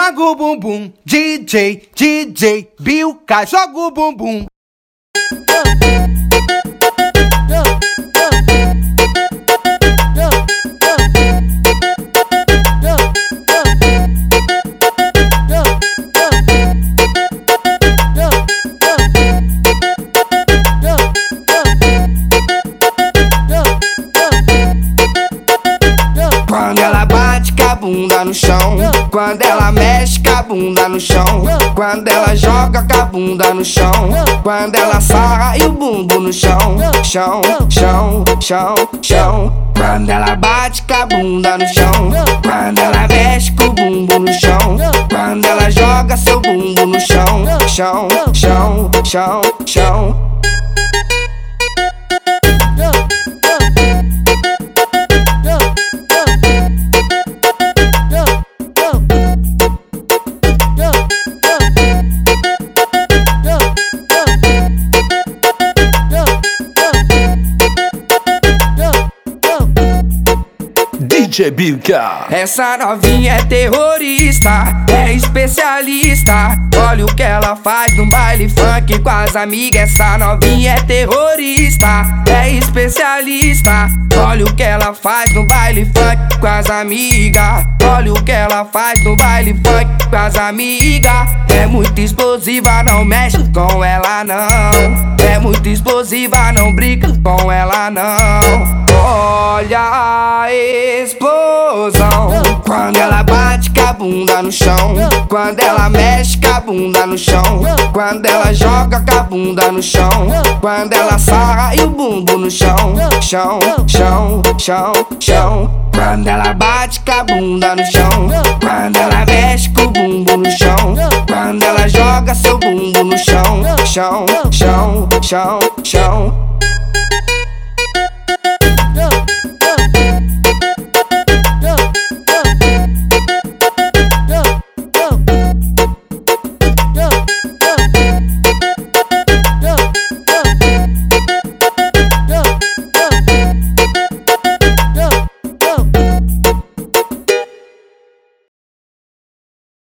Joga o bumbum, DJ, DJ, Bilka, joga o bumbum. Bunda no chão, quando ela mexe com a bunda no chão, quando ela joga com a bunda no chão, quando ela sarra e o bumbo no chão, chão, chão, chão, chão. Quando ela bate com a bunda no chão, quando ela mexe com o bumbo no chão, quando ela joga seu bumbo no chão, chão, chão, chão, chão. DJ Bilka. Essa novinha é terrorista, é especialista. Olha o que ela faz no baile funk com as amigas. Essa novinha é terrorista, é especialista. Olha o que ela faz no baile funk com as amigas. Olha o que ela faz no baile funk com as amigas. É muito explosiva, não mexe com ela não. É muito explosiva, não brinca com ela não. Olha Quando ela bate com a bunda no chão. Quando ela mexe com a bunda no chão. Quando ela joga com a bunda no chão. Quando ela sarra e o bumbo no chão. Chão, chão, chão, chão. Quando ela bate com a bunda no chão. Quando ela mexe com o bumbo no chão. Quando ela joga seu bumbo no chão. Chão, chão, chão, chão